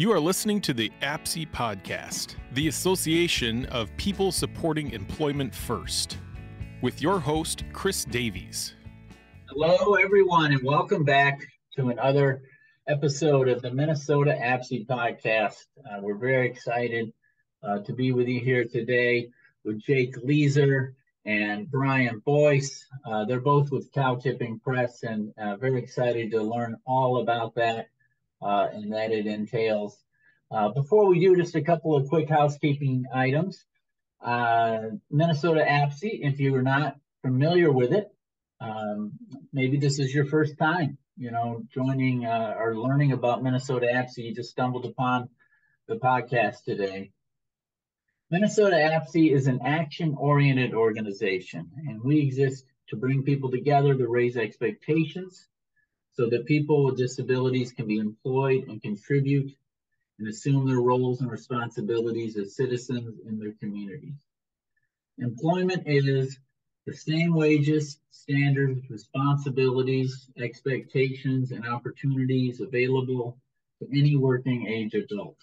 You are listening to the APSE podcast, the Association of People Supporting Employment First, with your host, Chris Davies. Hello, everyone, and welcome back to another episode of the Minnesota APSE podcast. Uh, we're very excited uh, to be with you here today with Jake Lieser and Bryan Boyce. Uh, they're both with Cow Tipping Press and uh, very excited to learn all about that uh, and that it entails. Uh, before we do, just a couple of quick housekeeping items. Uh, Minnesota APSE, if you're not familiar with it, um, maybe this is your first time, you know, joining uh, or learning about Minnesota APSE. You just stumbled upon the podcast today. Minnesota APSE is an action oriented organization, and we exist to bring people together to raise expectations so that people with disabilities can be employed and contribute and assume their roles and responsibilities as citizens in their communities. Employment is the same wages, standards, responsibilities, expectations, and opportunities available to any working age adult.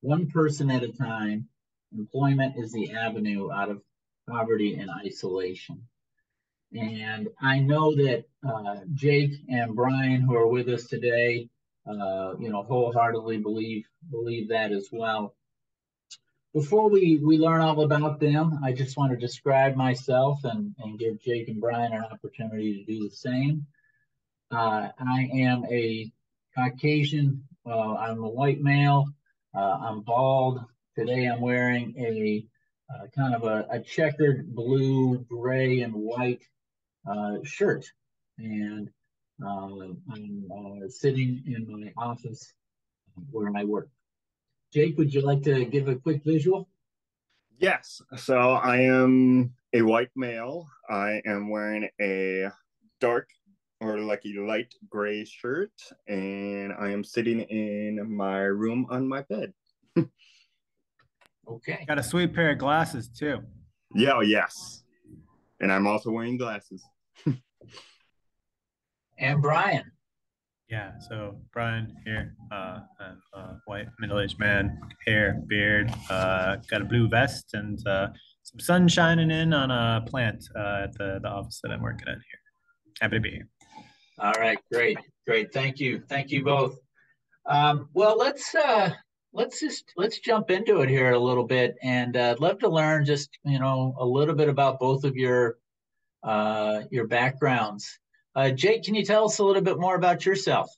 One person at a time, employment is the avenue out of poverty and isolation. And I know that uh, Jake and Bryan, who are with us today, uh, you know, wholeheartedly believe believe that as well. Before we, we learn all about them, I just want to describe myself and, and give Jake and Bryan an opportunity to do the same. Uh, I am a Caucasian, I'm a white male, uh, I'm bald. Today I'm wearing a uh, kind of a, a, checkered blue, gray, and white shirt. And uh, I'm uh, sitting in my office where I work. Jake, would you like to give a quick visual? Yes. So I am a white male. I am wearing a dark or like a light gray shirt, and I am sitting in my room on my bed. okay. Got a sweet pair of glasses too. Yeah, yes. And I'm also wearing glasses and Bryan. Yeah, so Bryan here, uh, I'm a white middle-aged man, hair, beard, uh, got a blue vest and uh, some sun shining in on a plant uh, at the, the office that I'm working at here. Happy to be here. All right, great, great. Thank you, thank you both. Um, well, let's uh, let's just let's jump into it here a little bit, and uh, I'd love to learn just you know a little bit about both of your uh, your backgrounds. Uh, Jake, can you tell us a little bit more about yourself?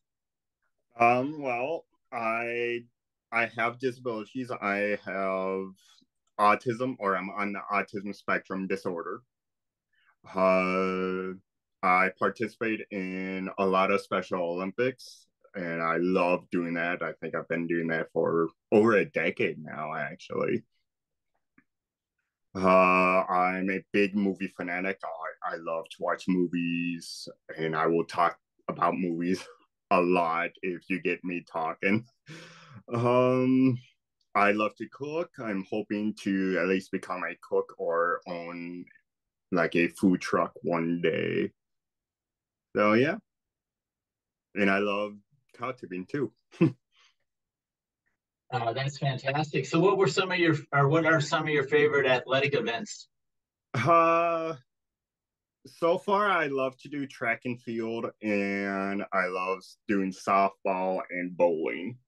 Um, well, I I have disabilities. I have autism, or I'm on the autism spectrum disorder. Uh, I participate in a lot of Special Olympics, and I love doing that. I think I've been doing that for over a decade now, actually. Uh, I'm a big movie fanatic. I, I love to watch movies, and I will talk about movies a lot if you get me talking. Um, I love to cook. I'm hoping to at least become a cook or own like a food truck one day. So yeah, and I love cow tipping too. Uh, that's fantastic. So, what were some of your, or what are some of your favorite athletic events? Uh, so far, I love to do track and field, and I love doing softball and bowling.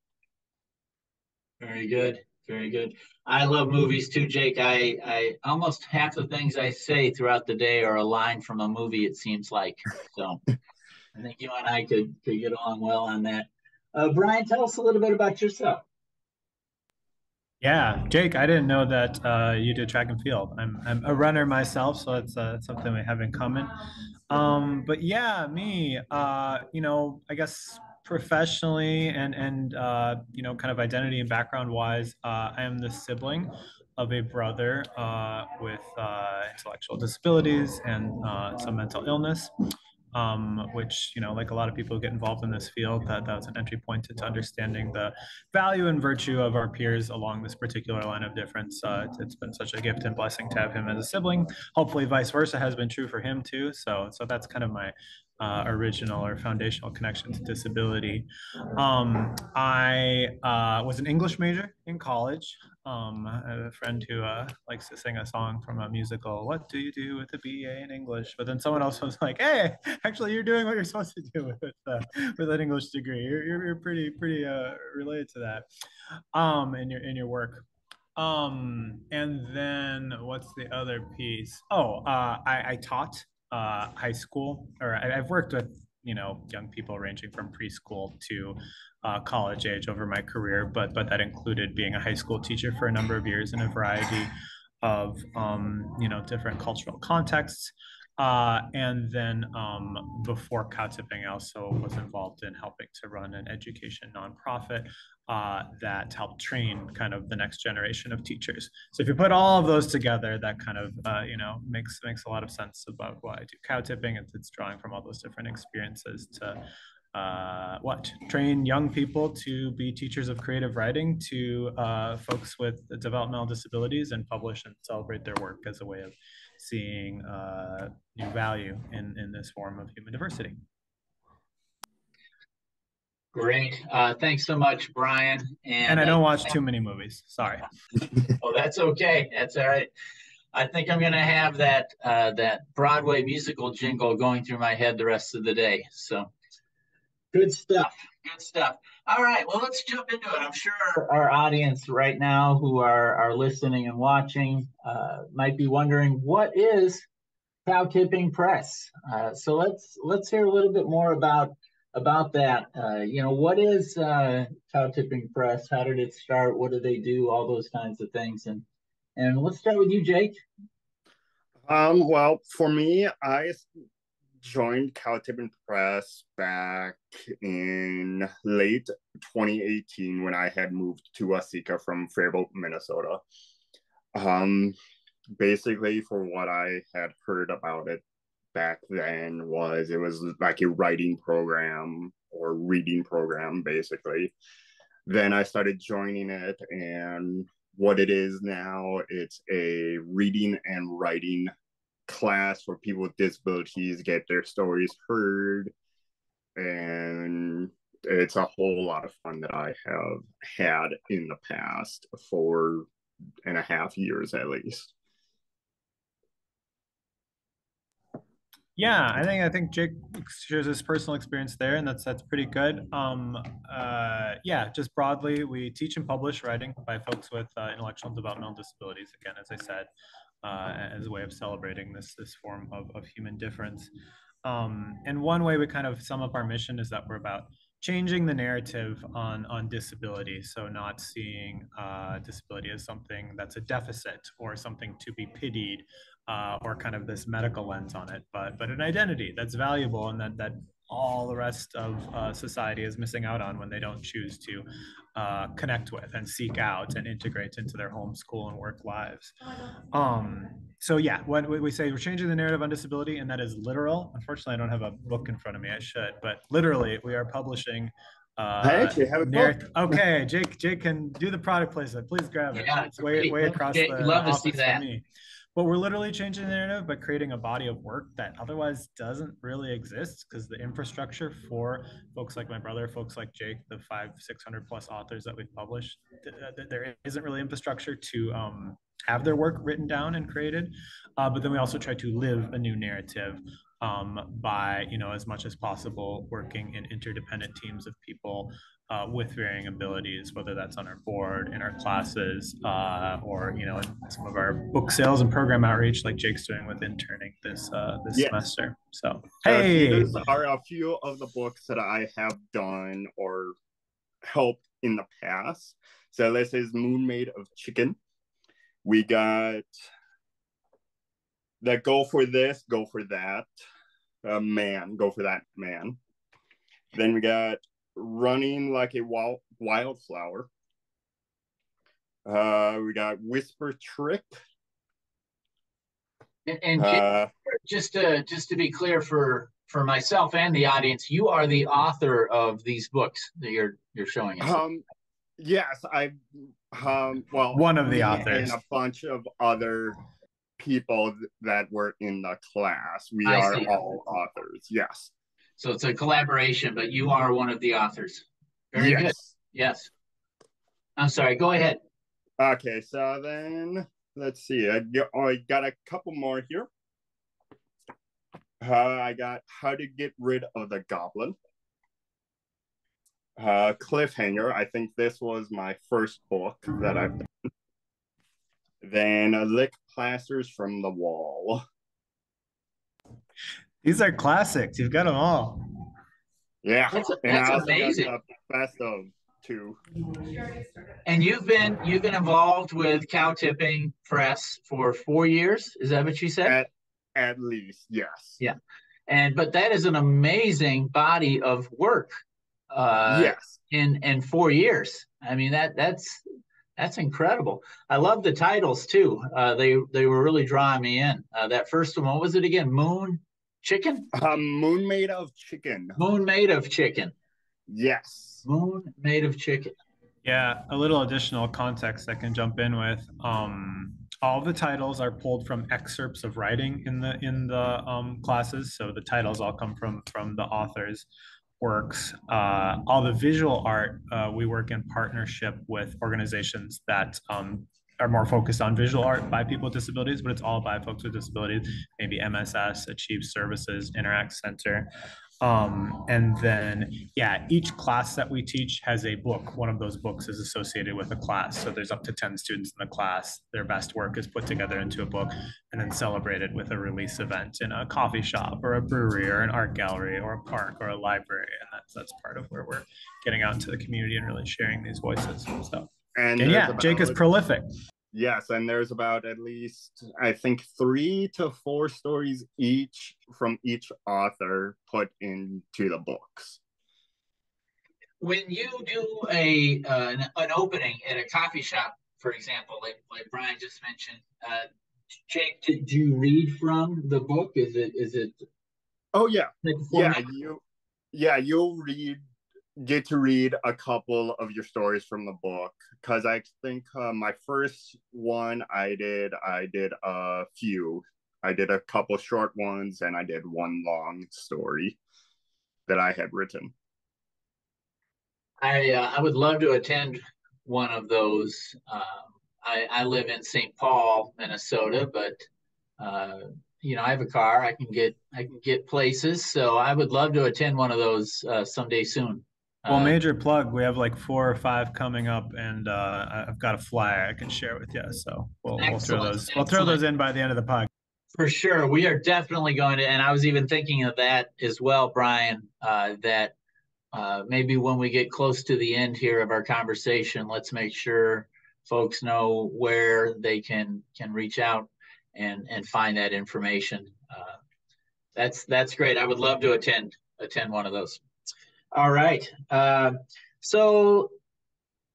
Very good. Very good. I love movies too, Jake. I, I almost half the things I say throughout the day are a line from a movie. It seems like so. I think you and I could could get along well on that. Uh, Bryan, tell us a little bit about yourself. Yeah, Jake, I didn't know that uh, you did track and field. I'm, I'm a runner myself, so it's uh, something we have in common. Um, but yeah, me, uh, you know, I guess professionally and and uh, you know, kind of identity and background wise, uh, I am the sibling of a brother uh, with uh, intellectual disabilities and uh, some mental illness. Um, which you know, like a lot of people get involved in this field, that that was an entry point to, to understanding the value and virtue of our peers along this particular line of difference. Uh, it's, it's been such a gift and blessing to have him as a sibling. Hopefully, vice versa has been true for him too. So, so that's kind of my uh, original or foundational connection to disability. Um, I uh, was an English major in college. Um, I have a friend who uh, likes to sing a song from a musical, What Do You Do with a BA in English? But then someone else was like, Hey, actually, you're doing what you're supposed to do with, uh, with an English degree. You're, you're, you're pretty, pretty uh, related to that um, in, your, in your work. Um, and then what's the other piece? Oh, uh, I, I taught uh, high school, or I, have worked with you know young people ranging from preschool to uh, college age over my career, but but that included being a high school teacher for a number of years in a variety of um, you know different cultural contexts. Uh, and then um, before cow tipping, I also was involved in helping to run an education nonprofit uh, that helped train kind of the next generation of teachers. So if you put all of those together, that kind of uh, you know makes makes a lot of sense about why I do cow tipping. It's, it's drawing from all those different experiences to uh, what train young people to be teachers of creative writing to uh, folks with developmental disabilities and publish and celebrate their work as a way of seeing uh, new value in, in this form of human diversity. Great. Uh, thanks so much, Bryan. And, and I don't watch too many movies. Sorry. oh, that's okay. That's all right. I think I'm going to have that uh, that Broadway musical jingle going through my head the rest of the day. So good stuff. Good stuff. All right. Well, let's jump into it. I'm sure our audience right now who are, are listening and watching uh, might be wondering what is cow tipping press. Uh, so let's let's hear a little bit more about about that. Uh, you know, what is uh, cow tipping press? How did it start? What do they do? All those kinds of things. And and let's start with you, Jake. Um, well, for me, I joined Cow Press back in late 2018 when I had moved to Waseca from Faribault, Minnesota. Um, basically, for what I had heard about it back then, was it was like a writing program or reading program, basically. Then I started joining it, and what it is now, it's a reading and writing class where people with disabilities get their stories heard and it's a whole lot of fun that I have had in the past four and a half years at least. Yeah, I think I think Jake shares his personal experience there, and that's that's pretty good. Um, uh, yeah, just broadly, we teach and publish writing by folks with uh, intellectual and developmental disabilities. Again, as I said, uh, as a way of celebrating this this form of, of human difference. Um, and one way we kind of sum up our mission is that we're about changing the narrative on on disability so not seeing uh, disability as something that's a deficit or something to be pitied uh, or kind of this medical lens on it but but an identity that's valuable and that that all the rest of uh, society is missing out on when they don't choose to uh, connect with and seek out and integrate into their home, school, and work lives. Um, so yeah, when we say we're changing the narrative on disability, and that is literal. Unfortunately, I don't have a book in front of me. I should, but literally, we are publishing. Uh, I actually have a book. Okay, Jake. Jake can do the product placement. Please grab it. Yeah, it's way way across the love to see that. But we're literally changing the narrative by creating a body of work that otherwise doesn't really exist because the infrastructure for folks like my brother, folks like Jake, the five, 600 plus authors that we've published, th- there isn't really infrastructure to um, have their work written down and created. Uh, but then we also try to live a new narrative um, by, you know, as much as possible working in interdependent teams of people uh, with varying abilities, whether that's on our board, in our classes, uh, or you know, in some of our book sales and program outreach, like Jake's doing with interning this uh, this yes. semester. So, hey, these are a few of the books that I have done or helped in the past. So this is Moon Made of Chicken. We got that go for this, go for that. Uh, man, go for that man. Then we got running like a wild wildflower. Uh, we got Whisper Trick. And, and uh, just to just to be clear for for myself and the audience, you are the author of these books that you're you're showing us. Um, yes, I um well One of the authors. and a bunch of other people that were in the class. We I are see. all authors. Yes. So it's a collaboration, but you are one of the authors. Very yes. good. Yes. I'm sorry. Go ahead. Okay, so then let's see. I got, I got a couple more here. Uh, I got How to Get Rid of the Goblin. Uh, Cliffhanger. I think this was my first book that I've done. Then uh, Lick Plasters from the Wall. These are classics. You've got them all. Yeah, That's, and that's also amazing. best of two. And you've been you've been involved with cow tipping press for four years. Is that what you said? At at least, yes. Yeah. And but that is an amazing body of work. Uh, yes. in in four years. I mean that that's that's incredible. I love the titles too. Uh, they they were really drawing me in. Uh, that first one, what was it again? Moon chicken? Um, Moon made of chicken. Moon made of chicken. Yes. Moon made of chicken. Yeah, a little additional context I can jump in with. Um, all the titles are pulled from excerpts of writing in the in the um, classes, so the titles all come from from the authors' works. Uh, all the visual art uh, we work in partnership with organizations that um, are more focused on visual art by people with disabilities, but it's all by folks with disabilities. Maybe MSS, Achieve Services, Interact Center. Um, and then, yeah, each class that we teach has a book. One of those books is associated with a class. So there's up to 10 students in the class. Their best work is put together into a book and then celebrated with a release event in a coffee shop or a brewery or an art gallery or a park or a library. And that's, that's part of where we're getting out into the community and really sharing these voices. So, And, and there's yeah, Jake is prolific. Yes, and there's about at least I think three to four stories each from each author put into the books. When you do a uh, an, an opening at a coffee shop, for example, like like Bryan just mentioned, uh, Jake, did, do you read from the book? Is it is it Oh yeah, like yeah, you yeah, you'll read get to read a couple of your stories from the book because I think uh, my first one I did I did a few. I did a couple short ones and I did one long story that I had written. I uh, I would love to attend one of those. Um, I I live in St. Paul, Minnesota, but uh, you know I have a car. I can get I can get places, so I would love to attend one of those uh, someday soon. Well, Uh, major plug. We have like four or five coming up, and uh, I've got a flyer I can share with you. So we'll, we'll throw Excellent, those. We'll throw those in by the end of the podcast. For sure. We are definitely going to, and I was even thinking of that as well, Bryan, uh, that uh, maybe when we get close to the end here of our conversation, let's make sure folks know where they can can reach out and and find that information. Uh, that's that's great. I would love to attend attend one of those. All right. Uh, so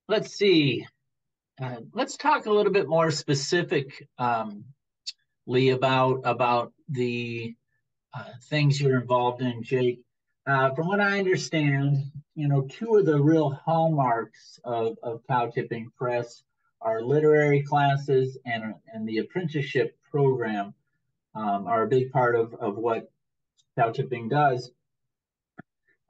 let's see. Uh, let's talk a little bit more specific um, about about the uh, things you're involved in, Jake. Uh, from what I understand, you know, two of the real hallmarks of, of cow tipping press are literary classes and and the apprenticeship program um, are a big part of, of what cow tipping does.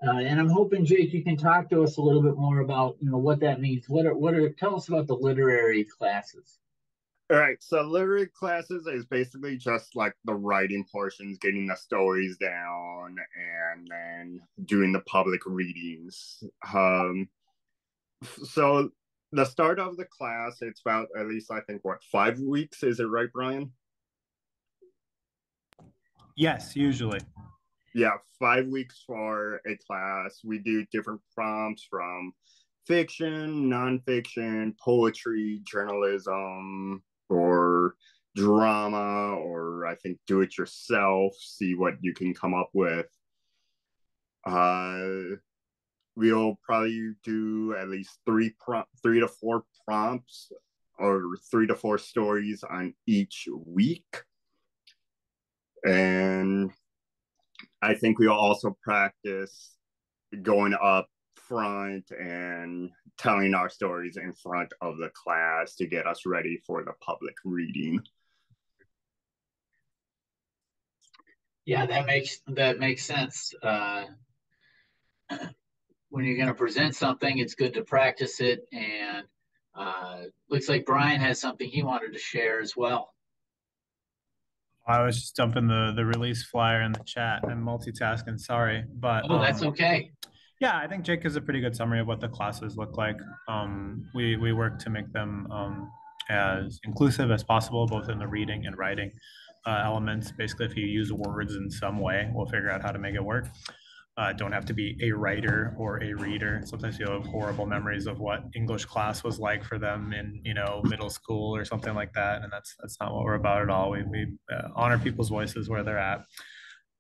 Uh, and I'm hoping, Jake, you can talk to us a little bit more about, you know, what that means. What are what are tell us about the literary classes. All right, so literary classes is basically just like the writing portions, getting the stories down, and then doing the public readings. Um, so the start of the class, it's about at least I think what five weeks is it right, Bryan? Yes, usually. Yeah, five weeks for a class. We do different prompts from fiction, nonfiction, poetry, journalism, or drama, or I think do it yourself, see what you can come up with. Uh, we'll probably do at least three prompt, three to four prompts, or three to four stories on each week. And I think we'll also practice going up front and telling our stories in front of the class to get us ready for the public reading. Yeah, that makes that makes sense. Uh, when you're going to present something, it's good to practice it. And uh, looks like Bryan has something he wanted to share as well. I was just dumping the the release flyer in the chat. I'm multitasking. Sorry, but oh, that's um, okay. Yeah, I think Jake is a pretty good summary of what the classes look like. Um, we we work to make them um, as inclusive as possible, both in the reading and writing uh, elements. Basically, if you use words in some way, we'll figure out how to make it work. Uh, don't have to be a writer or a reader. Sometimes you have horrible memories of what English class was like for them in you know middle school or something like that, and that's that's not what we're about at all. We we uh, honor people's voices where they're at.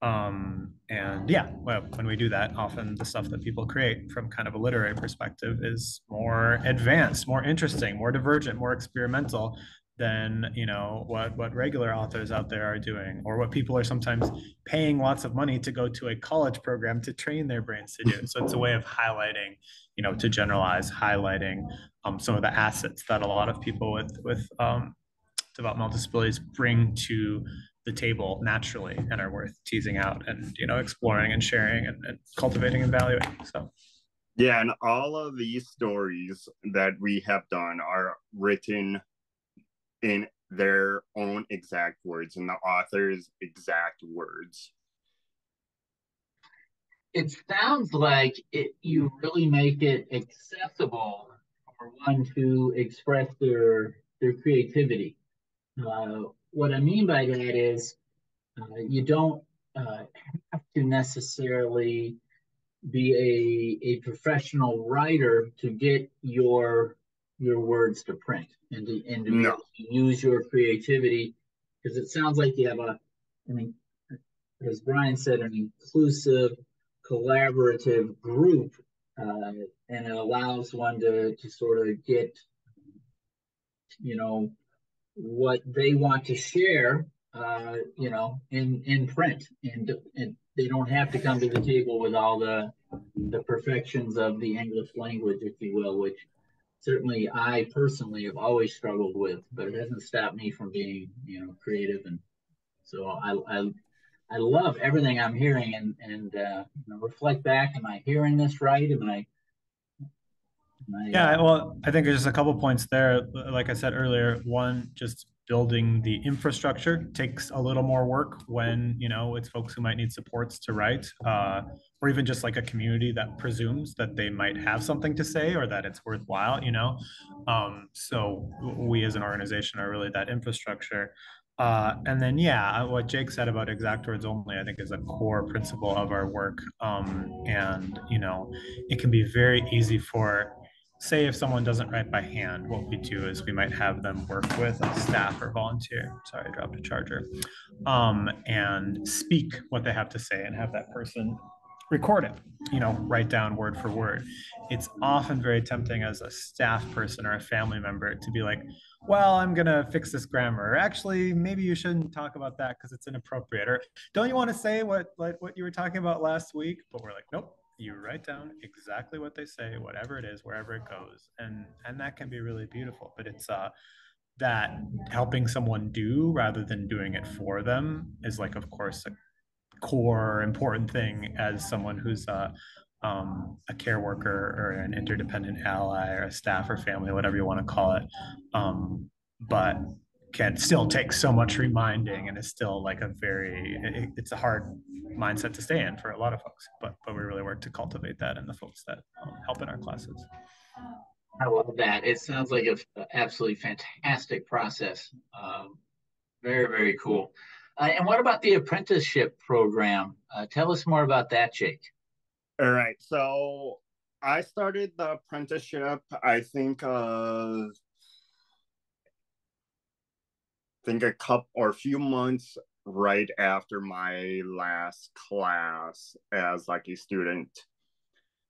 Um, and yeah, well, when we do that, often the stuff that people create from kind of a literary perspective is more advanced, more interesting, more divergent, more experimental than you know what what regular authors out there are doing or what people are sometimes paying lots of money to go to a college program to train their brains to do. So it's a way of highlighting you know to generalize highlighting um, some of the assets that a lot of people with with um, developmental disabilities bring to the table naturally and are worth teasing out and you know exploring and sharing and, and cultivating and valuing so. Yeah and all of these stories that we have done are written in their own exact words and the author's exact words. It sounds like it, you really make it accessible for one to express their their creativity. Uh, what I mean by that is uh, you don't uh, have to necessarily be a, a professional writer to get your your words to print and to, and to no. use your creativity because it sounds like you have a, I mean, as Bryan said, an inclusive, collaborative group, uh, and it allows one to, to sort of get, you know, what they want to share, uh, you know, in in print, and and they don't have to come to the table with all the the perfections of the English language, if you will, which certainly I personally have always struggled with, but it hasn't stopped me from being, you know, creative. And so I, I, I love everything I'm hearing and, and, uh, you know, reflect back. Am I hearing this right? Am I, am I yeah, uh, well, I think there's just a couple points there. Like I said earlier, one, just building the infrastructure takes a little more work when you know it's folks who might need supports to write uh, or even just like a community that presumes that they might have something to say or that it's worthwhile you know? Um, so we as an organization are really that infrastructure. Uh, and then yeah what jake said about exact words only i think is a core principle of our work. Um, and you know it can be very easy for say if someone doesn't write by hand, what we do is we might have them work with a staff or volunteer. Sorry, I dropped a charger. Um, and speak what they have to say and have that person record it, you know, write down word for word. It's often very tempting as a staff person or a family member to be like, well, I'm going to fix this grammar. Or actually, maybe you shouldn't talk about that because it's inappropriate. Or don't you want to say what, like, what you were talking about last week? But we're like, nope, you write down exactly what they say whatever it is wherever it goes and and that can be really beautiful but it's uh that helping someone do rather than doing it for them is like of course a core important thing as someone who's uh um, a care worker or an interdependent ally or a staff or family, whatever you want to call it. Um, but can still take so much reminding and it's still like a very, it, it's a hard mindset to stay in for a lot of folks. But but we really work to cultivate that in the folks that um, help in our classes. I love that. It sounds like an absolutely fantastic process. Um, very very cool. Uh, and what about the apprenticeship program? Uh, tell us more about that, Jake. All right. So I started the apprenticeship. I think uh, I think a couple or a few months right after my last class as like a student.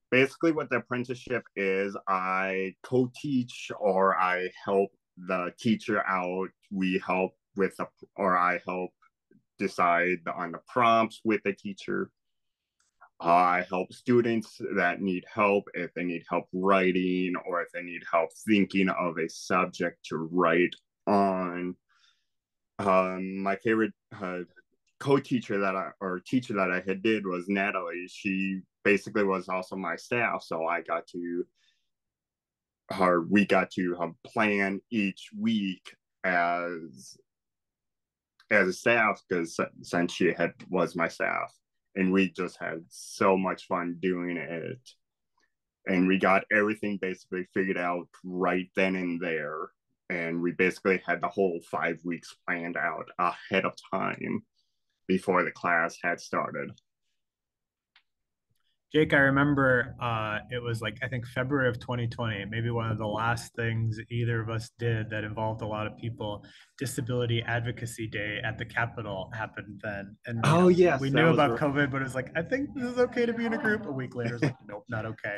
Basically what the apprenticeship is i co-teach or i help the teacher out. We help with the or i help decide on the prompts with the teacher. I help students that need help if they need help writing or if they need help thinking of a subject to write on. Um, my favorite uh, co-teacher that I or teacher that I had did was Natalie. She basically was also my staff, so I got to her. We got to um, plan each week as as a staff because since she had was my staff and we just had so much fun doing it and we got everything basically figured out right then and there and we basically had the whole five weeks planned out ahead of time before the class had started Jake, I remember uh, it was like I think February of 2020, maybe one of the last things either of us did that involved a lot of people. Disability Advocacy Day at the Capitol happened then, and oh yes, we knew about COVID, but it was like I think this is okay to be in a group. A week later, it's like nope, not okay.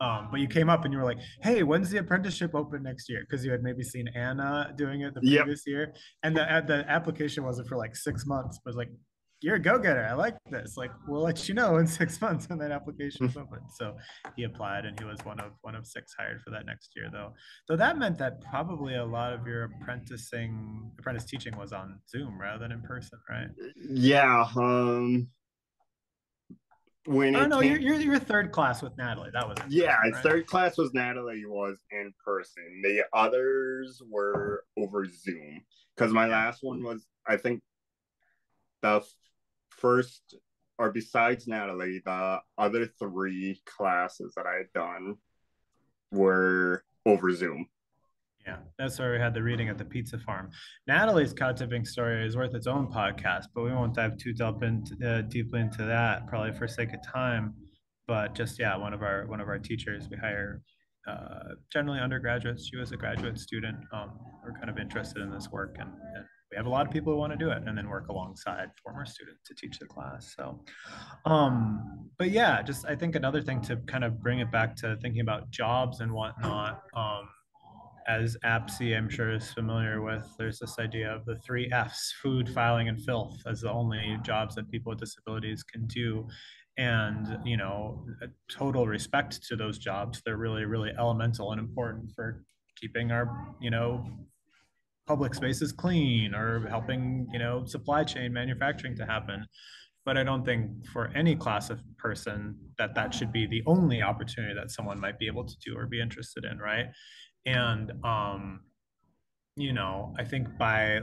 Um, but you came up and you were like, "Hey, when's the apprenticeship open next year?" Because you had maybe seen Anna doing it the previous yep. year, and the the application wasn't for like six months, but it was like you're a go-getter. I like this. Like, we'll let you know in six months when that application's open. So he applied and he was one of one of six hired for that next year though. So that meant that probably a lot of your apprenticing apprentice teaching was on Zoom rather than in person, right? Yeah. Um when oh no, came, your, your third class with Natalie. That was yeah, right? third class was Natalie was in person. The others were over Zoom because my last one was I think the first or besides Natalie, the other three classes that I had done were over Zoom. Yeah, that's where we had the reading at the pizza farm. Natalie's cow tipping story is worth its own podcast, but we won't dive too deep into, uh, deeply into that, probably for sake of time. But just yeah, one of our one of our teachers we hire uh, generally undergraduates. She was a graduate student. Um, we're kind of interested in this work, and, and we have a lot of people who want to do it and then work alongside former students to teach the class. So, um, but yeah, just I think another thing to kind of bring it back to thinking about jobs and whatnot. Um, as APSE, I'm sure is familiar with, there's this idea of the three F's: food, filing, and filth, as the only jobs that people with disabilities can do. And you know, total respect to those jobs. They're really, really elemental and important for keeping our, you know, public spaces clean or helping you know supply chain manufacturing to happen. But i don't think for any class of person that that should be the only opportunity that someone might be able to do or be interested in right? And um you know i think by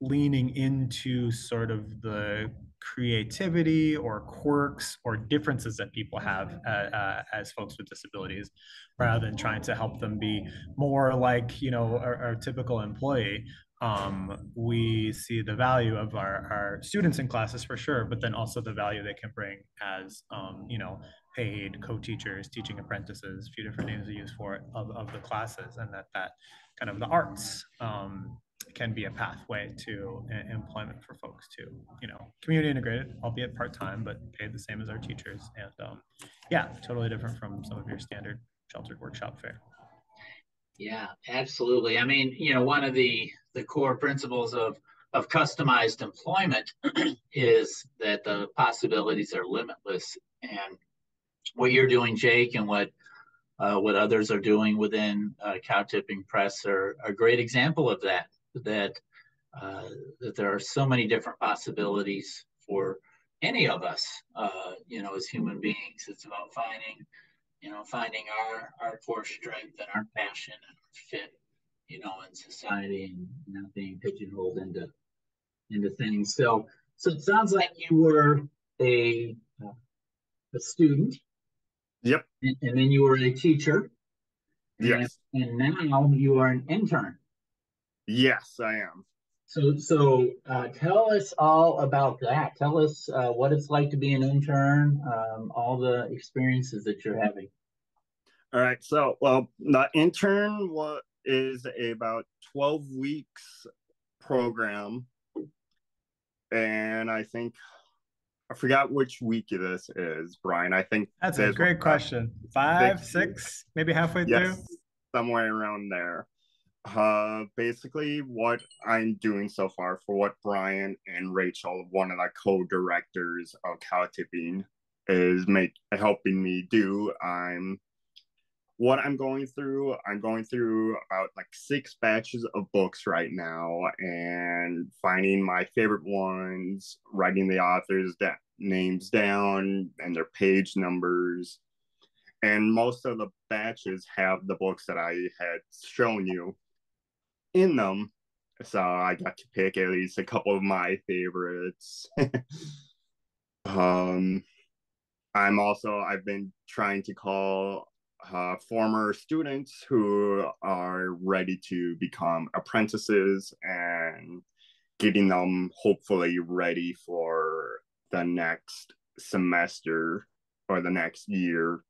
leaning into sort of the creativity or quirks or differences that people have uh, uh, as folks with disabilities rather than trying to help them be more like you know our, our typical employee um, we see the value of our, our students in classes for sure but then also the value they can bring as um, you know paid co-teachers teaching apprentices a few different names we use for it of, of the classes and that that kind of the arts um, can be a pathway to employment for folks too. You know, community integrated, albeit part time, but paid the same as our teachers. And um, yeah, totally different from some of your standard sheltered workshop fare. Yeah, absolutely. I mean, you know, one of the the core principles of of customized employment is that the possibilities are limitless. And what you're doing, Jake, and what uh, what others are doing within uh, cow tipping press are, are a great example of that that uh, that there are so many different possibilities for any of us, uh, you know, as human beings. It's about finding, you know, finding our our core strength and our passion and our fit, you know, in society and not being pigeonholed into into things. So, so it sounds like you were a uh, a student. Yep. And, and, then you were a teacher. Yes. And, and now you are an intern. Yes, I am. So, so uh, tell us all about that. Tell us uh, what it's like to be an intern, um, all the experiences that you're having. All right. So, well, the intern what is about 12 weeks program. And I think I forgot which week this is, Bryan. I think that's a great question. Five, six, maybe halfway yes, through. Somewhere around there uh, basically what I'm doing so far for what Bryan and Rachel, one of the co-directors of cow tipping, is make helping me do. I'm what I'm going through, I'm going through about like six batches of books right now and finding my favorite ones, writing the authors' that names down and their page numbers. And most of the batches have the books that I had shown you in them. So I got to pick at least a couple of my favorites. um, I'm also, I've been trying to call uh, former students who are ready to become apprentices and getting them hopefully ready for the next semester or the next year.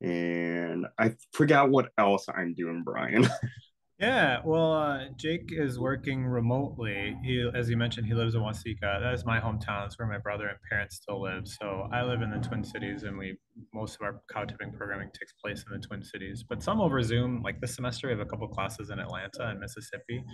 And I forgot what else I'm doing, Bryan. Yeah, well, uh, Jake is working remotely. He, as you mentioned, he lives in Waseca. That is my hometown. It's where my brother and parents still live. So I live in the Twin Cities, and we most of our cow tipping programming takes place in the Twin Cities. But some over Zoom. Like this semester, we have a couple classes in Atlanta and Mississippi.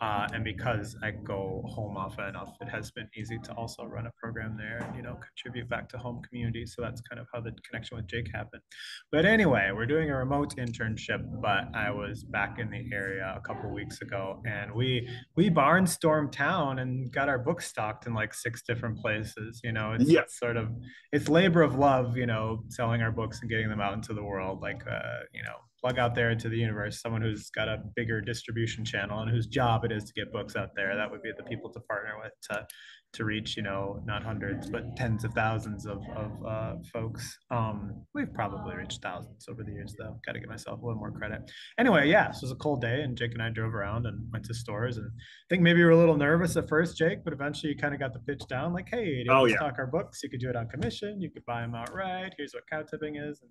Uh, and because I go home often enough, it has been easy to also run a program there and you know contribute back to home community. So that's kind of how the connection with Jake happened. But anyway, we're doing a remote internship. But I was back in the area a couple weeks ago, and we we barnstormed town and got our books stocked in like six different places. You know, it's, Yeah. it's sort of it's labor of love. You know, selling our books and getting them out into the world. Like uh, you know, plug out there into the universe someone who's got a bigger distribution channel and whose job it is to get books out there that would be the people to partner with to to reach you know not hundreds but tens of thousands of, of uh, folks. Um, we've probably reached thousands over the years though. Got to give myself a little more credit. Anyway yeah this was a cold day and jake and i drove around and went to stores and i think maybe you were a little nervous at first jake but eventually you kind of got the pitch down like hey Oh, let's yeah. stock our books? You could do it on commission. You could buy them outright. Here's what cow tipping is and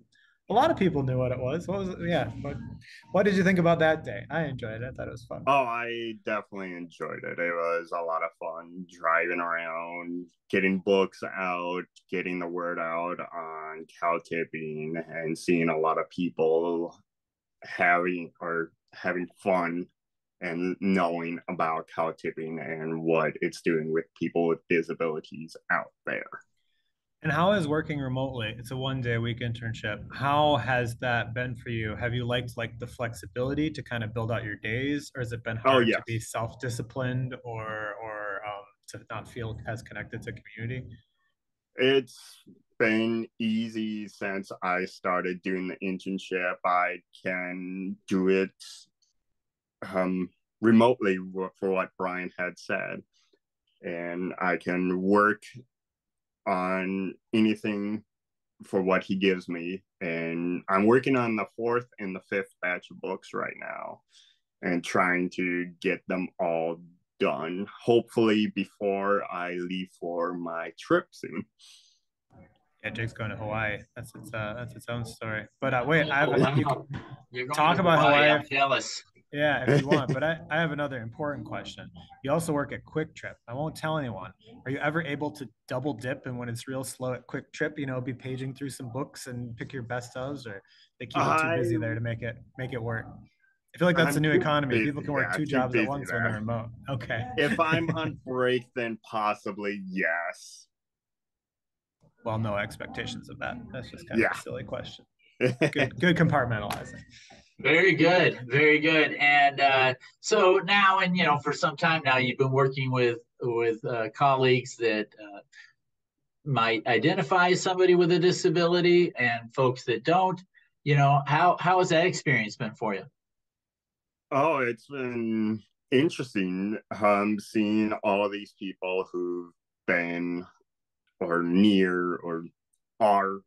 a lot of people knew what it was. What was it? Yeah. What, what did you think about that day? I enjoyed it. I thought it was fun. Oh, I definitely enjoyed it. It was a lot of fun driving around, getting books out, getting the word out on cow tipping, and seeing a lot of people having or having fun and knowing about cow tipping and what it's doing with people with disabilities out there. And how is working remotely? It's a one day a week internship. How has that been for you? Have you liked like the flexibility to kind of build out your days, or has it been hard to yes. be self disciplined or or um, to not feel as connected to community? It's been easy since I started doing the internship. I can do it um, remotely for what Bryan had said, and I can work on anything for what he gives me. And I'm working on the fourth and the fifth batch of books right now and trying to get them all done, hopefully before I leave for my trip soon. Yeah, Jake's going to Hawaii. That's its uh, that's its own story. But uh, wait, I have you, wow. You're going talk to about Hawaii. I'm jealous. Yeah, if you want. But I, I have another important question. You also work at Kwik Trip. I won't tell anyone. Are you ever able to double dip and when it's real slow at Kwik Trip, you know, be paging through some books and pick your best ofs or they keep it too busy there to make it make it work? I feel like that's the I'm new economy. busy, People can work yeah, two jobs at once when they're remote. Okay. If I'm on break, then possibly yes. Well, no expectations of that. That's just kind of a silly question. Good good compartmentalizing. Very good, very good. And uh, so now, and you know, for some time now, you've been working with with uh, colleagues that uh, might identify somebody with a disability, and folks that don't. You know, how how has that experience been for you? Oh, it's been interesting um seeing all of these people who've been or near or are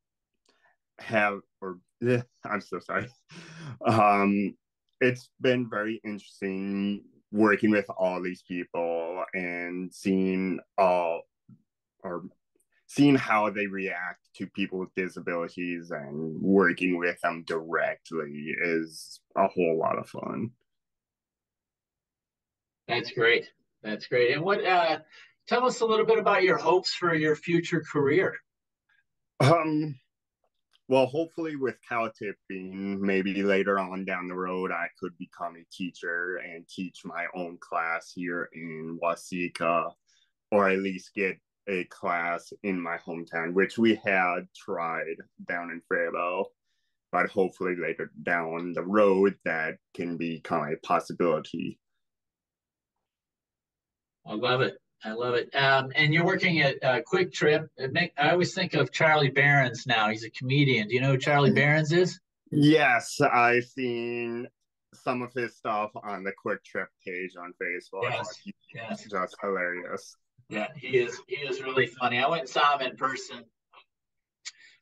have I'm so sorry. Um it's been very interesting working with all these people and seeing all or seeing how they react to people with disabilities and working with them directly is a whole lot of fun. That's great. That's great. And what? Uh, tell us a little bit about your hopes for your future career. Um, well, hopefully with cow tipping, maybe later on down the road, I could become a teacher and teach my own class here in Waseca, or at least get a class in my hometown, which we had tried down in Faribault, but hopefully later down the road that can become a possibility. I love it. I love it. Um, and you're working at uh, Kwik Trip. Make, I always think of Charlie Berens now. He's a comedian. Do you know who Charlie Berens is? Yes, I've seen some of his stuff on the Kwik Trip page on Facebook. Yes, yes. just hilarious. Yeah, he is. He is really funny. I went and saw him in person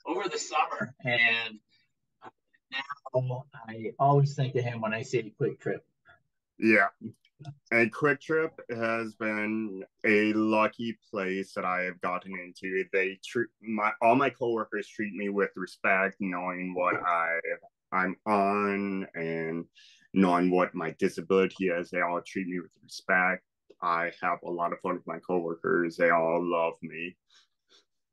over the summer, and now I always think of him when I see Kwik Trip. Yeah, and Kwik Trip has been a lucky place that I have gotten into. They treat my all my coworkers treat me with respect, knowing what I I'm on and knowing what my disability is. They all treat me with respect. I have a lot of fun with my coworkers. They all love me.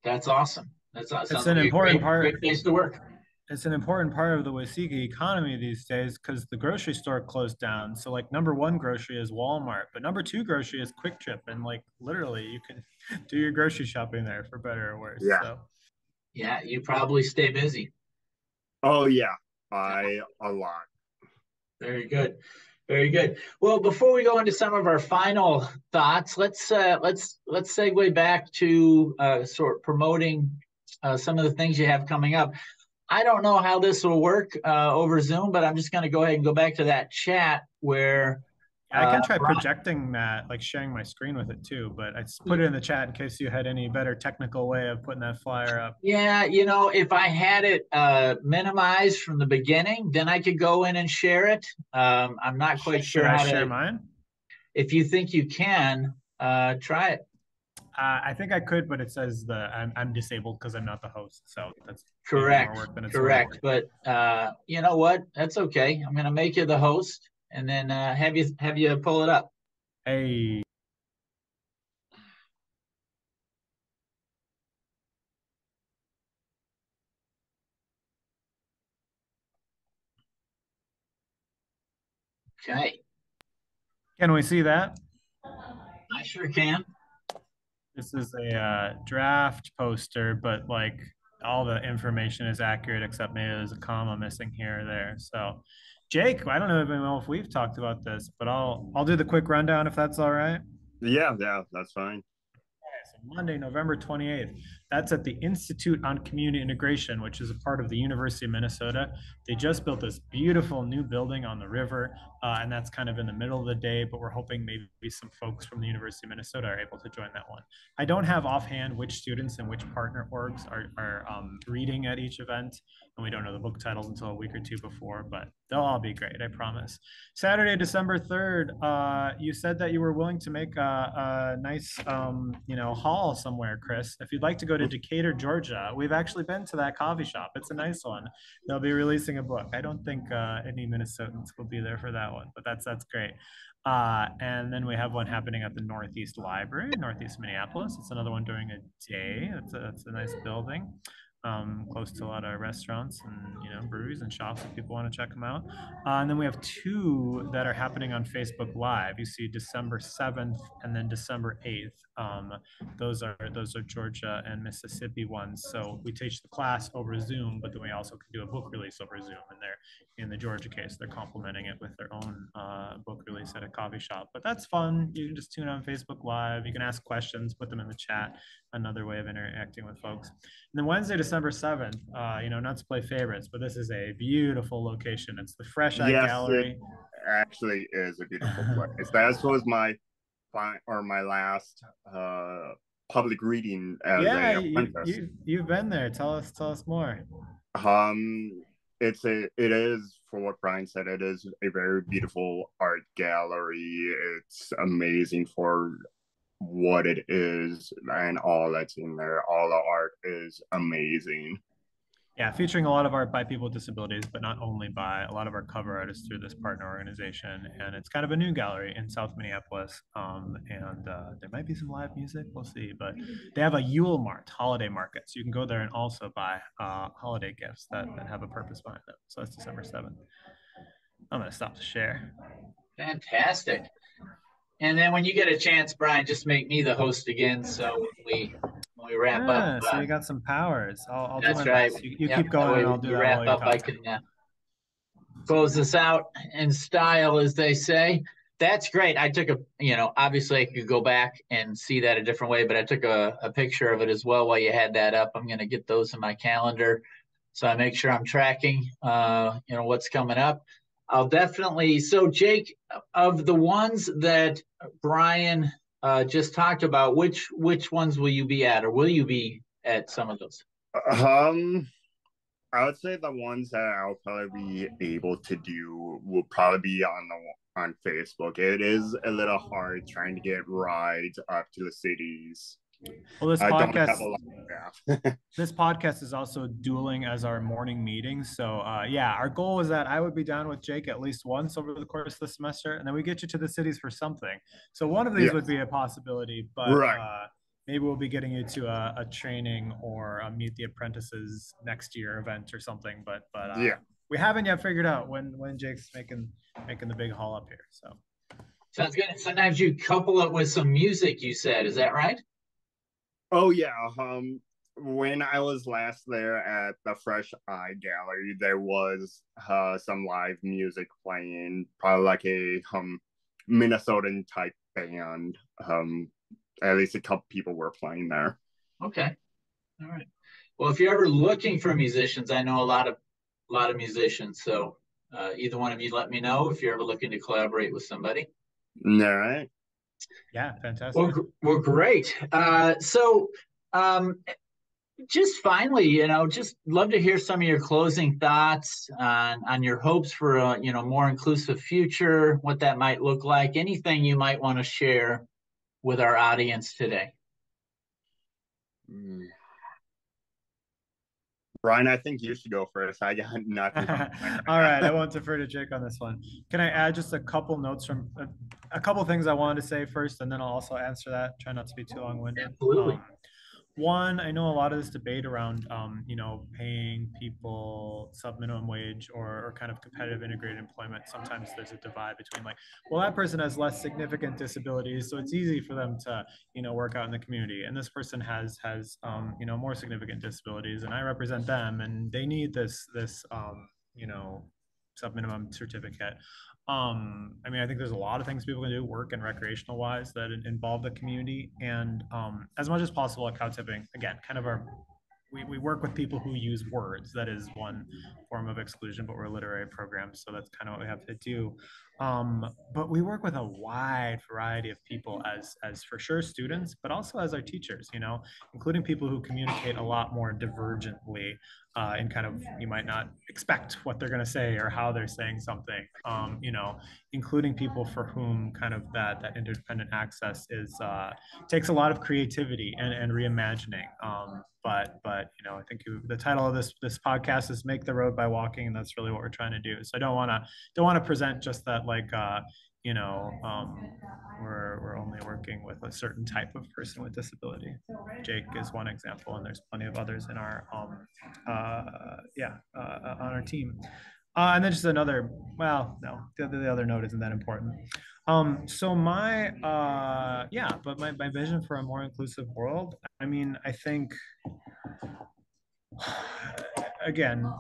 That's awesome. That's awesome. It's an important great, part. Great place to work. It's an important part of the Waseca economy these days because the grocery store closed down. So like number one grocery is Walmart, but number two grocery is Kwik Trip, and like literally you can do your grocery shopping there for better or worse. Yeah. So. Yeah, you probably stay busy. Oh yeah, I a lot. Very good. Very good. Well, before we go into some of our final thoughts, let's uh, let's let's segue back to uh, sort of promoting uh, some of the things you have coming up. I don't know how this will work uh, over Zoom, but I'm just going to go ahead and go back to that chat where I can uh, try projecting that, like sharing my screen with it too. But I just put it in the chat in case you had any better technical way of putting that flyer up. Yeah, you know, if I had it uh, minimized from the beginning, then I could go in and share it. Um, I'm not quite Should sure I how share to. mine? If you think you can, uh, try it. Uh, I think I could, but it says the I'm, I'm disabled because I'm not the host. So that's Correct. work than it's Correct. But uh, you know what? That's okay. I'm gonna make you the host, and then uh, have you have you pull it up. Hey, Okay. can we see that? I sure can. This is a uh, draft poster, but like all the information is accurate except maybe there's a comma missing here or there. So, Jake, I don't know even know if we've talked about this, but I'll I'll do the quick rundown if that's all right. Yeah, yeah, that's fine. Monday, November 28th. That's at the Institute on Community Integration, which is a part of the University of Minnesota. They just built this beautiful new building on the river, uh, and that's kind of in the middle of the day, but we're hoping maybe some folks from the University of Minnesota are able to join that one. I don't have offhand which students and which partner orgs are, are um, reading at each event, and we don't know the book titles until a week or two before, but they'll all be great, I promise. Saturday, December 3rd, uh, you said that you were willing to make a, a nice, um, you know, haul somewhere, Chris. If you'd like to go to Decatur, Georgia, we've actually been to that coffee shop. It's a nice one. They'll be releasing a book. I don't think uh, any Minnesotans will be there for that one, but that's that's great. Uh, and then we have one happening at the Northeast Library, Northeast Minneapolis. It's another one during a day. That's a, that's a nice building um, close to a lot of restaurants and you know breweries and shops if people want to check them out. Uh, and then we have two that are happening on Facebook Live. You see December seventh and then December eighth. Um, those are those are Georgia and Mississippi ones. So we teach the class over Zoom, but then we also can do a book release over Zoom. And they're in the Georgia case, they're complementing it with their own uh, book release at a coffee shop. But that's fun. You can just tune on Facebook Live. You can ask questions, put them in the chat. Another way of interacting with folks. And then Wednesday, December 7th, uh, you know, not to play favorites, but this is a beautiful location. It's the Fresh Eye Yes, it- Gallery. Actually, is a beautiful place. That was my or my last uh public reading as yeah, a you, you, you've been there. Tell us, tell us more. Um, it's a it is for what Bryan said. It is a very beautiful art gallery. It's amazing for what it is and all that's in there. All the art is amazing. Yeah, featuring a lot of art by people with disabilities, but not only by a lot of our cover artists through this partner organization. And it's kind of a new gallery in South Minneapolis. Um, and uh, there might be some live music, we'll see. But they have a Yule Mart holiday market. So you can go there and also buy uh, holiday gifts that, that have a purpose behind them. So that's December 7th. I'm going to stop the share. Fantastic. And then when you get a chance, Bryan, just make me the host again. So we when we wrap yeah, up. so uh, you got some powers. I'll, I'll do that's right. best. You, you Yeah, keep going, I'll do wrap up. I can uh, close this out in style, as they say. That's great. I took a, you know, obviously I could go back and see that a different way, but I took a, a picture of it as well while you had that up. I'm going to get those in my calendar. So I make sure I'm tracking, uh, you know, what's coming up. I'll definitely. So, Jake, of the ones that Bryan uh, just talked about, which which ones will you be at, or will you be at some of those? Um, I would say the ones that I'll probably be able to do will probably be on the on Facebook. It is a little hard trying to get rides up to the cities. Well, this I don't podcast, have a lot of this podcast is also dueling as our morning meeting. So, uh, yeah, our goal is that I would be down with Jake at least once over the course of the semester, and then we get you to the cities for something. So, one of these Yes. would be a possibility, but Right. uh, maybe we'll be getting you to a, a training or a meet the apprentices next year event or something. But, but uh, Yeah. we haven't yet figured out when when Jake's making making the big haul up here. So. Sounds good. Sometimes you couple it with some music. You said, is that right? Oh yeah. Um when I was last there at the Fresh Eye Gallery, there was uh some live music playing, probably like a um Minnesotan type band. Um at least a couple people were playing there. Okay. All right. Well, if you're ever looking for musicians, I know a lot of a lot of musicians. So uh, either one of you let me know if you're ever looking to collaborate with somebody. All right. Yeah, fantastic. Well, gr- well, great. Uh, so, um, just finally, you know, just love to hear some of your closing thoughts on on your hopes for a you know more inclusive future, what that might look like, anything you might want to share with our audience today. Mm. Bryan, I think you should go first. I got nothing. All right, I won't defer to Jake on this one. Can I add just a couple notes from a, a couple things I wanted to say first, and then I'll also answer that. Try not to be too long-winded. Absolutely. Um, one, I know a lot of this debate around, um, you know, paying people sub minimum wage or, or kind of competitive integrated employment. Sometimes there's a divide between like, well, that person has less significant disabilities, so it's easy for them to, you know, work out in the community. And this person has has, um, you know, more significant disabilities, and I represent them, and they need this this, um, you know, sub minimum certificate. Um, I mean, I think there's a lot of things people can do, work and recreational wise, that involve the community. And um, as much as possible at cow tipping, again, kind of our we, we work with people who use words. That is one form of exclusion, but we're a literary program, so that's kind of what we have to do. Um, but we work with a wide variety of people as as for sure students, but also as our teachers. You know, including people who communicate a lot more divergently uh, and kind of you might not expect what they're going to say or how they're saying something. Um, you know, including people for whom kind of that that independent access is uh, takes a lot of creativity and, and reimagining. Um, but but you know, I think you, the title of this this podcast is "Make the Road by Walking," and that's really what we're trying to do. So I don't want to don't want to present just that like. Uh, you know, um, we're, we're only working with a certain type of person with disability. Jake is one example, and there's plenty of others in our, um, uh, yeah, uh, on our team. Uh, and then just another, well, no, the, the other note isn't that important. Um, so my, uh, yeah, but my, my vision for a more inclusive world, I mean, I think, again,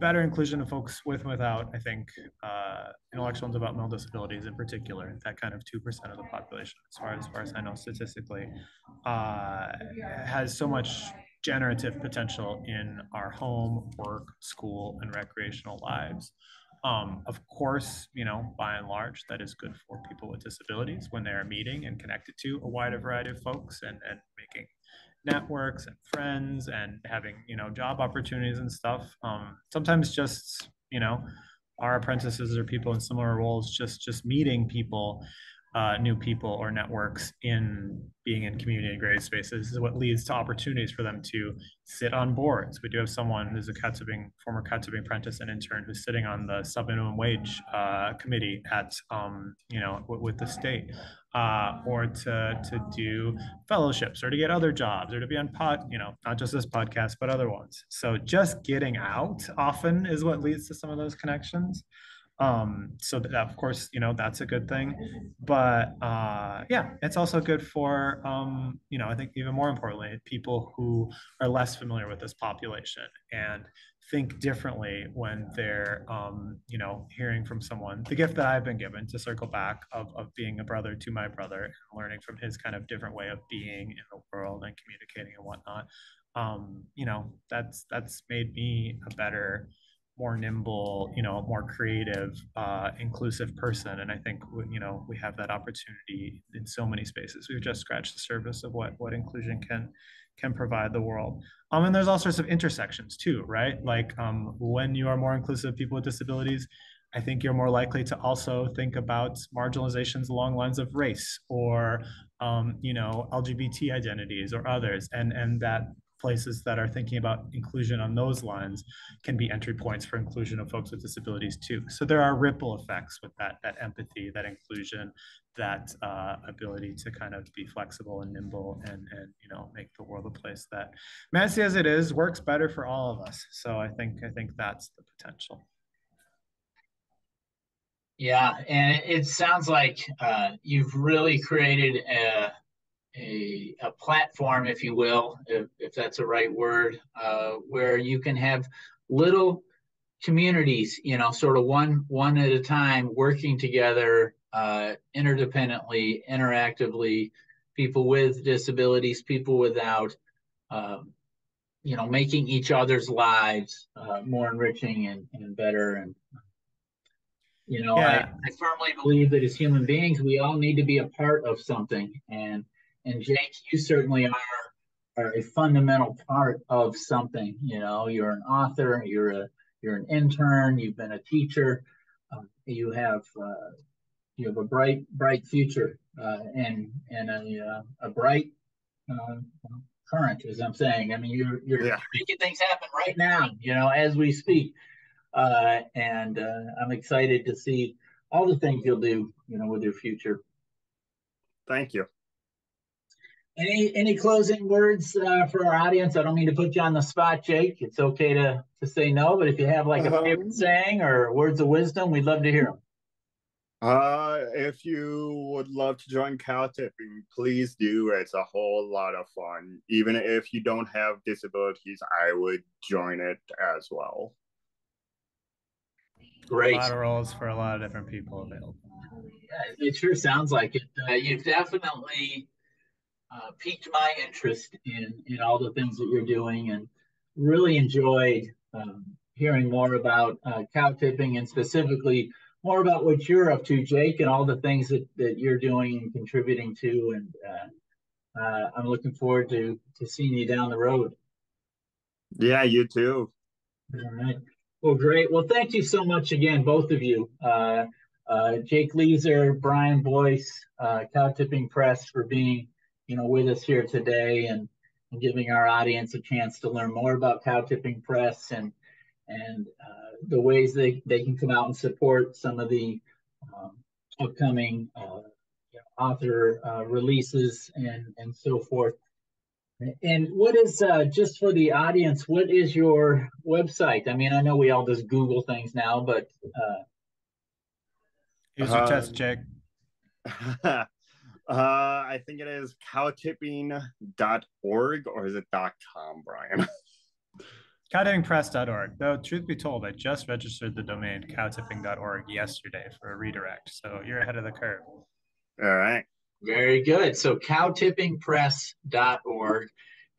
better inclusion of folks with and without, I think, uh, intellectual and developmental disabilities in particular, that kind of 2% of the population, as far as, far as I know statistically, uh, has so much generative potential in our home, work, school, and recreational lives. Um, of course, you know, by and large, that is good for people with disabilities when they are meeting and connected to a wider variety of folks and, and making networks and friends and having, you know, job opportunities and stuff. Um, sometimes just, you know, our apprentices or people in similar roles, just just meeting people uh, new people or networks in being in community integrated spaces is what leads to opportunities for them to sit on boards. We do have someone who's a cow tipping, former cow tipping apprentice and intern who's sitting on the sub minimum wage uh, committee at, um, you know, w- with the state, uh, or to to do fellowships or to get other jobs or to be on pod, you know, not just this podcast but other ones. So just getting out often is what leads to some of those connections. Um, so that of course, you know, that's a good thing. But uh, yeah, it's also good for um, you know, I think even more importantly, people who are less familiar with this population and think differently when they're um, you know hearing from someone the gift that i've been given to circle back of, of being a brother to my brother and learning from his kind of different way of being in the world and communicating and whatnot um, you know that's that's made me a better more nimble you know more creative uh, inclusive person and i think you know we have that opportunity in so many spaces we've just scratched the surface of what what inclusion can can provide the world. Um, and there's all sorts of intersections too, right? Like um, when you are more inclusive of people with disabilities, I think you're more likely to also think about marginalizations along lines of race or, um, you know, LGBT identities or others, and and that places that are thinking about inclusion on those lines can be entry points for inclusion of folks with disabilities too. So there are ripple effects with that, that empathy, that inclusion, that uh, ability to kind of be flexible and nimble and, and, you know, make the world a place that messy as it is works better for all of us. So I think, I think that's the potential. Yeah, and it sounds like uh, you've really created a, a, a platform, if you will, if, if that's the right word, uh, where you can have little communities, you know, sort of one one at a time, working together uh, interdependently, interactively, people with disabilities, people without, um, you know, making each other's lives uh, more enriching and, and better. And you know, yeah. I, I firmly believe that as human beings, we all need to be a part of something, and and Jake, you certainly are are a fundamental part of something. You know, you're an author, you're a you're an intern, you've been a teacher, uh, you have uh, you have a bright bright future uh, and and a uh, a bright uh, current, as I'm saying. I mean, you're you're yeah. making things happen right now. You know, as we speak, uh, and I'm excited to see all the things you'll do. You know, with your future. Thank you. Any any closing words uh, for our audience? I don't mean to put you on the spot, Jake. It's okay to to say no, but if you have like a um, favorite saying or words of wisdom, we'd love to hear them. Uh, if you would love to join cow tipping, please do. It's a whole lot of fun. Even if you don't have disabilities, I would join it as well. Great. A lot of roles for a lot of different people available. Yeah, it sure sounds like it. Uh, you've definitely uh, piqued my interest in in all the things that you're doing, and really enjoyed um, hearing more about uh, cow tipping and specifically more about what you're up to, Jake, and all the things that, that you're doing and contributing to. And uh, uh, I'm looking forward to to seeing you down the road. Yeah, you too. All right. Well, great. Well, thank you so much again, both of you. Uh, uh, Jake Lieser, Bryan Boyce, uh, Cow Tipping Press for being you know, with us here today and, and giving our audience a chance to learn more about Cow Tipping Press and and uh, the ways they, they can come out and support some of the um, upcoming uh, you know, author uh, releases and, and so forth. And what is, uh, just for the audience, what is your website? I mean, I know we all just Google things now, but. Uh, Here's your test, Jake. Uh, I think it is cowtipping.org or is it .com, Bryan? Cowtippingpress.org. Though, truth be told, I just registered the domain cowtipping.org yesterday for a redirect. So you're ahead of the curve. All right. Very good. So cowtippingpress.org.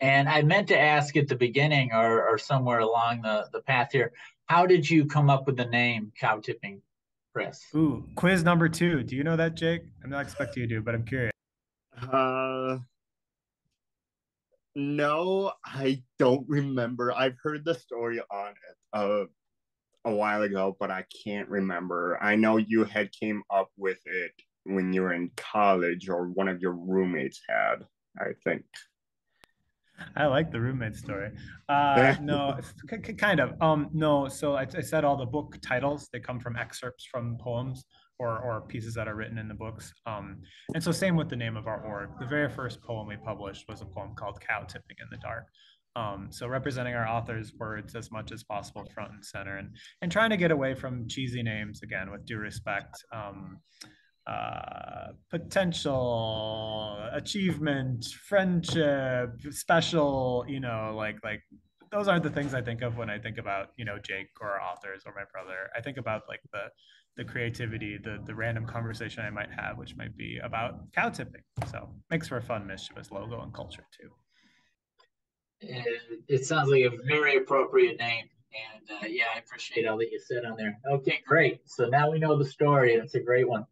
And I meant to ask at the beginning or, or somewhere along the, the path here, how did you come up with the name Cow Tipping Press. Ooh, quiz number two. Do you know that, Jake? I'm not expecting you to, but I'm curious. Uh, no, I don't remember. I've heard the story on it uh, a while ago, but I can't remember. I know you had came up with it when you were in college, or one of your roommates had. I think. I like the roommate story. Uh, no, kind of. Um, no, so I, I, said all the book titles they come from excerpts from poems or or pieces that are written in the books. Um, and so same with the name of our org. The very first poem we published was a poem called "Cow Tipping in the Dark." Um, so representing our authors' words as much as possible front and center, and and trying to get away from cheesy names again, with due respect. Um, uh, potential achievement, friendship, special, you know, like like those aren't the things I think of when I think about you know Jake or authors or my brother. I think about like the the creativity, the the random conversation I might have, which might be about cow tipping. So makes for a fun mischievous logo and culture too. And it sounds like a very appropriate name. And uh, yeah, I appreciate all that you said on there. Okay, great. So now we know the story, it's a great one.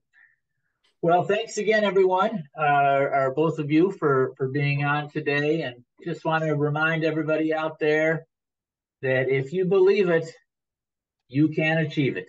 Well, thanks again, everyone, uh, or both of you, for for being on today. And just want to remind everybody out there that if you believe it, you can achieve it.